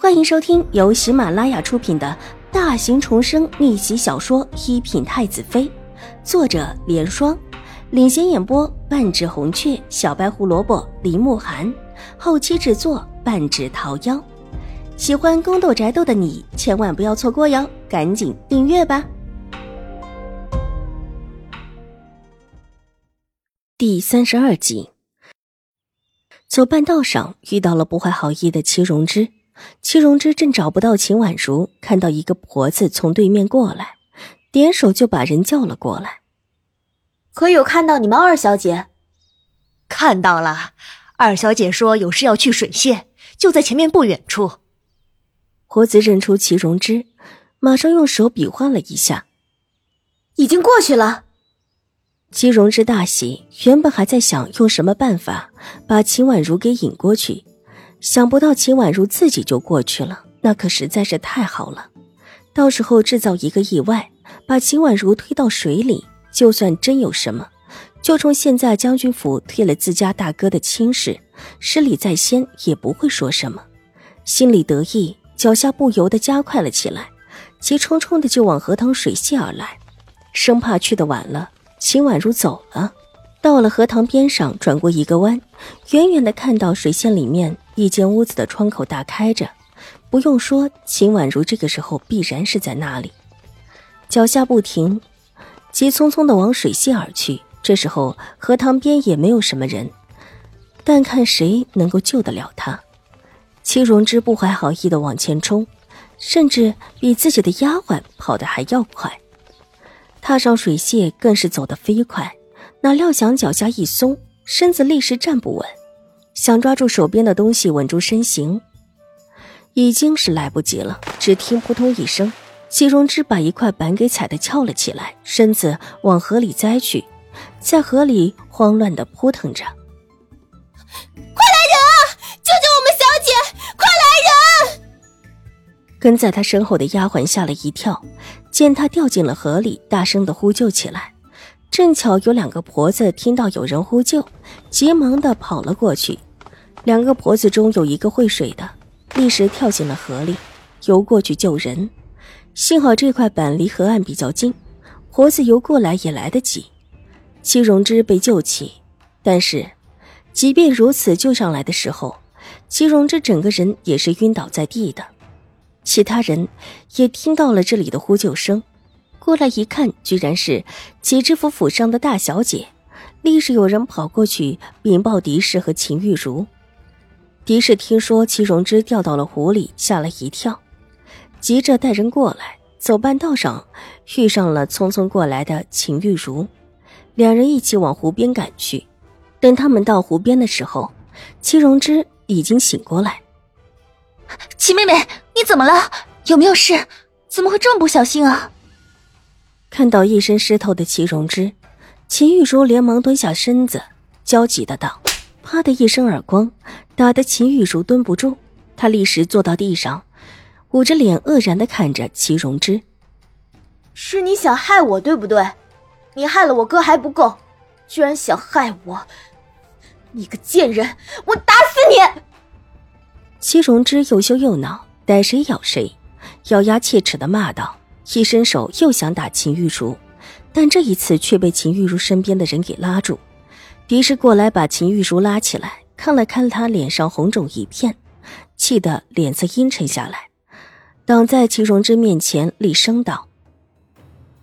欢迎收听由喜马拉雅出品的大型重生逆袭小说《一品太子妃》，作者：莲霜，领衔演播：半指红雀、小白胡萝卜、林慕寒，后期制作：半指桃夭。喜欢宫斗宅斗的你千万不要错过哟，赶紧订阅吧！第三十二集，走半道上遇到了不怀好意的齐荣之。齐荣之正找不到秦婉如，看到一个婆子从对面过来，点手就把人叫了过来。可有看到你们二小姐？看到了，二小姐说有事要去水县，就在前面不远处。婆子认出齐荣之，马上用手比划了一下，已经过去了。齐荣之大喜，原本还在想用什么办法把秦婉如给引过去。想不到秦婉如自己就过去了，那可实在是太好了。到时候制造一个意外，把秦婉如推到水里，就算真有什么，就冲现在将军府推了自家大哥的亲事，失礼在先也不会说什么。心里得意，脚下不由得加快了起来，急冲冲的就往荷塘水榭而来，生怕去的晚了，秦婉如走了。到了荷塘边上，转过一个弯，远远的看到水线里面一间屋子的窗口大开着。不用说，秦婉如这个时候必然是在那里。脚下不停，急匆匆的往水榭而去。这时候荷塘边也没有什么人，但看谁能够救得了他。戚荣之不怀好意的往前冲，甚至比自己的丫鬟跑得还要快。踏上水榭，更是走得飞快。哪料想脚下一松，身子立时站不稳，想抓住手边的东西稳住身形，已经是来不及了。只听扑通一声，季荣之把一块板给踩得翘了起来，身子往河里栽去，在河里慌乱的扑腾着。快来人啊！救救我们小姐！快来人！跟在他身后的丫鬟吓了一跳，见他掉进了河里，大声的呼救起来。正巧有两个婆子听到有人呼救，急忙的跑了过去。两个婆子中有一个会水的，立时跳进了河里，游过去救人。幸好这块板离河岸比较近，婆子游过来也来得及。戚荣之被救起，但是即便如此，救上来的时候，戚荣之整个人也是晕倒在地的。其他人也听到了这里的呼救声。过来一看，居然是齐知府府上的大小姐，立时有人跑过去禀报狄氏和秦玉茹。狄氏听说齐荣之掉到了湖里，吓了一跳，急着带人过来。走半道上，遇上了匆匆过来的秦玉茹，两人一起往湖边赶去。等他们到湖边的时候，齐荣之已经醒过来。齐妹妹，你怎么了？有没有事？怎么会这么不小心啊？看到一身湿透的齐荣之，秦玉茹连忙蹲下身子，焦急的道：“啪的一声耳光，打得秦玉茹蹲不住。她立时坐到地上，捂着脸愕然的看着齐荣之：“是你想害我，对不对？你害了我哥还不够，居然想害我！你个贱人，我打死你！”齐荣之又羞又恼，逮谁咬谁，咬牙切齿的骂道。一伸手又想打秦玉茹，但这一次却被秦玉茹身边的人给拉住。狄氏过来把秦玉茹拉起来，看了看她脸上红肿一片，气得脸色阴沉下来，挡在秦荣之面前厉声道：“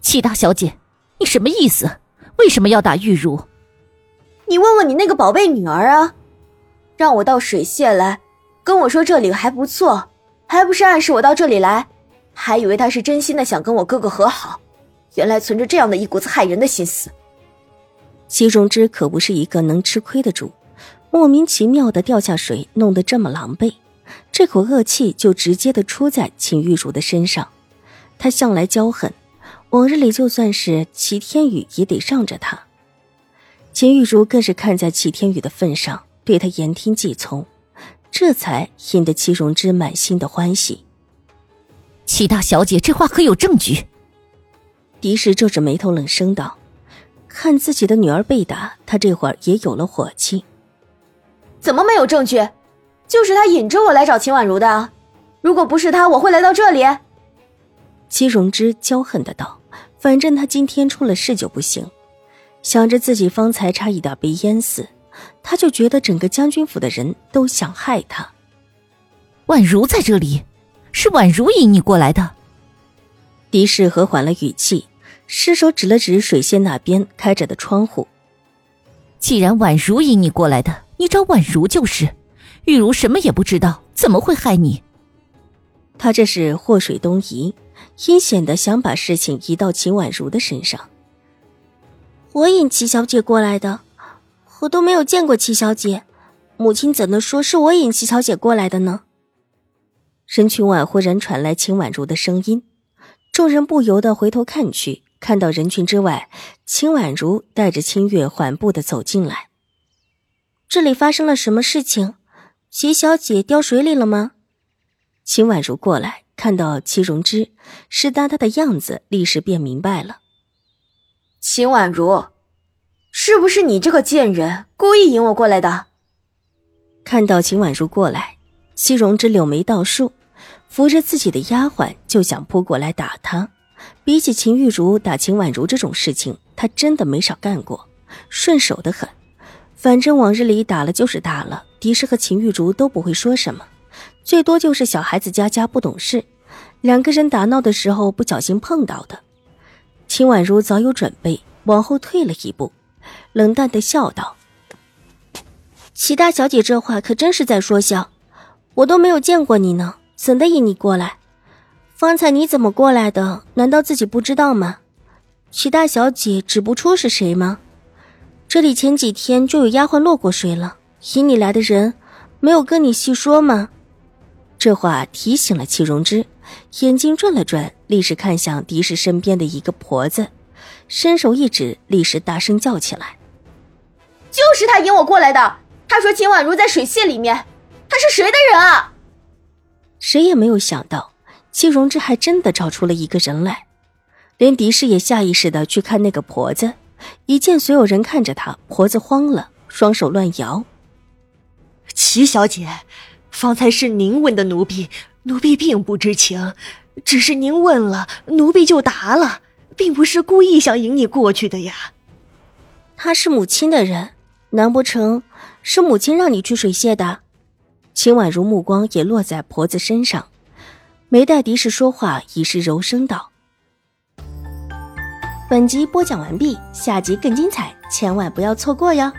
齐大小姐，你什么意思？为什么要打玉茹？你问问你那个宝贝女儿啊！让我到水榭来，跟我说这里还不错，还不是暗示我到这里来？”还以为她是真心的想跟我哥哥和好，原来存着这样的一股子害人的心思。齐荣之可不是一个能吃亏的主，莫名其妙的掉下水，弄得这么狼狈，这口恶气就直接的出在秦玉茹的身上。他向来骄横，往日里就算是齐天宇也得让着他。秦玉茹更是看在齐天宇的份上，对他言听计从，这才引得齐荣之满心的欢喜。齐大小姐，这话可有证据？狄氏皱着眉头，冷声道：“看自己的女儿被打，他这会儿也有了火气。怎么没有证据？就是他引着我来找秦婉如的。如果不是他，我会来到这里。姬荣之骄横的道：“反正他今天出了事就不行。”想着自己方才差一点被淹死，他就觉得整个将军府的人都想害他。婉如在这里，是婉如引你过来的。狄氏和缓了语气，失手指了指水榭那边开着的窗户。既然宛如引你过来的，你找宛如就是。玉如什么也不知道，怎么会害你？他这是祸水东移，阴险的想把事情移到秦婉如的身上。我引齐小姐过来的，我都没有见过齐小姐，母亲怎能说是我引齐小姐过来的呢？人群外忽然传来秦婉如的声音，众人不由得回头看去，看到人群之外，秦婉如带着清月缓步的走进来。这里发生了什么事情？齐小姐掉水里了吗？秦婉如过来，看到齐荣之湿哒哒的样子，立时便明白了。秦婉如，是不是你这个贱人故意引我过来的？看到秦婉如过来，齐荣之柳眉倒竖，扶着自己的丫鬟就想扑过来打她。比起秦玉茹打秦婉如这种事情，他真的没少干过，顺手的很。反正往日里打了就是打了，狄氏和秦玉茹都不会说什么，最多就是小孩子家家不懂事，两个人打闹的时候不小心碰到的。秦婉如早有准备，往后退了一步，冷淡的笑道：“齐大小姐这话可真是在说笑，我都没有见过你呢，怎的引你过来？方才你怎么过来的？难道自己不知道吗？齐大小姐指不出是谁吗？这里前几天就有丫鬟落过水了，引你来的人没有跟你细说吗？”这话提醒了齐荣之，眼睛转了转，立时看向狄氏身边的一个婆子，伸手一指，立时大声叫起来：“就是他引我过来的！他说秦婉如在水榭里面，他是谁的人啊？”谁也没有想到，戚荣之还真的找出了一个人来，连狄氏也下意识的去看那个婆子，一见所有人看着她，婆子慌了，双手乱摇：“齐小姐。”方才是您问的奴婢，奴婢并不知情，只是您问了，奴婢就答了，并不是故意想引你过去的呀。他是母亲的人，难不成是母亲让你去水榭的？秦婉如目光也落在婆子身上，没待狄氏说话，已是柔声道：“本集播讲完毕，下集更精彩，千万不要错过哟。”